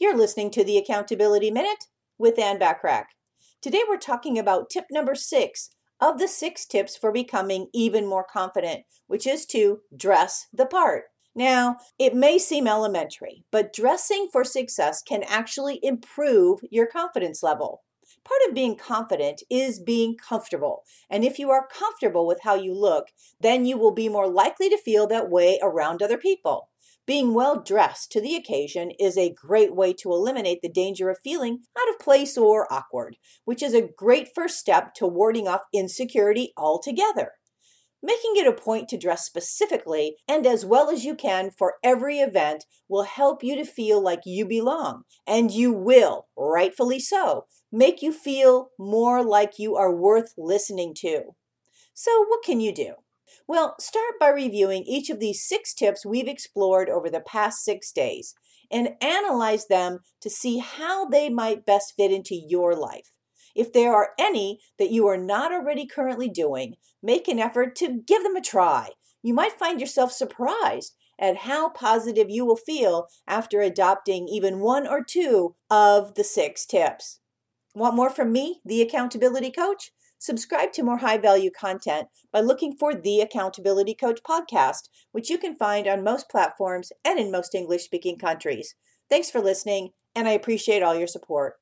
You're listening to the Accountability Minute with Ann Bachrach. Today we're talking about tip number six of the six tips for becoming even more confident, which is to dress the part. Now, it may seem elementary, but dressing for success can actually improve your confidence level. Part of being confident is being comfortable. And if you are comfortable with how you look, then you will be more likely to feel that way around other people. Being well dressed to the occasion is a great way to eliminate the danger of feeling out of place or awkward, which is a great first step to warding off insecurity altogether. Making it a point to dress specifically and as well as you can for every event will help you to feel like you belong, and you will, rightfully so, make you feel more like you are worth listening to. So, what can you do? Well, start by reviewing each of these six tips we've explored over the past six days and analyze them to see how they might best fit into your life. If there are any that you are not already currently doing, make an effort to give them a try. You might find yourself surprised at how positive you will feel after adopting even one or two of the six tips. Want more from me, the accountability coach? Subscribe to more high value content by looking for the Accountability Coach podcast, which you can find on most platforms and in most English speaking countries. Thanks for listening, and I appreciate all your support.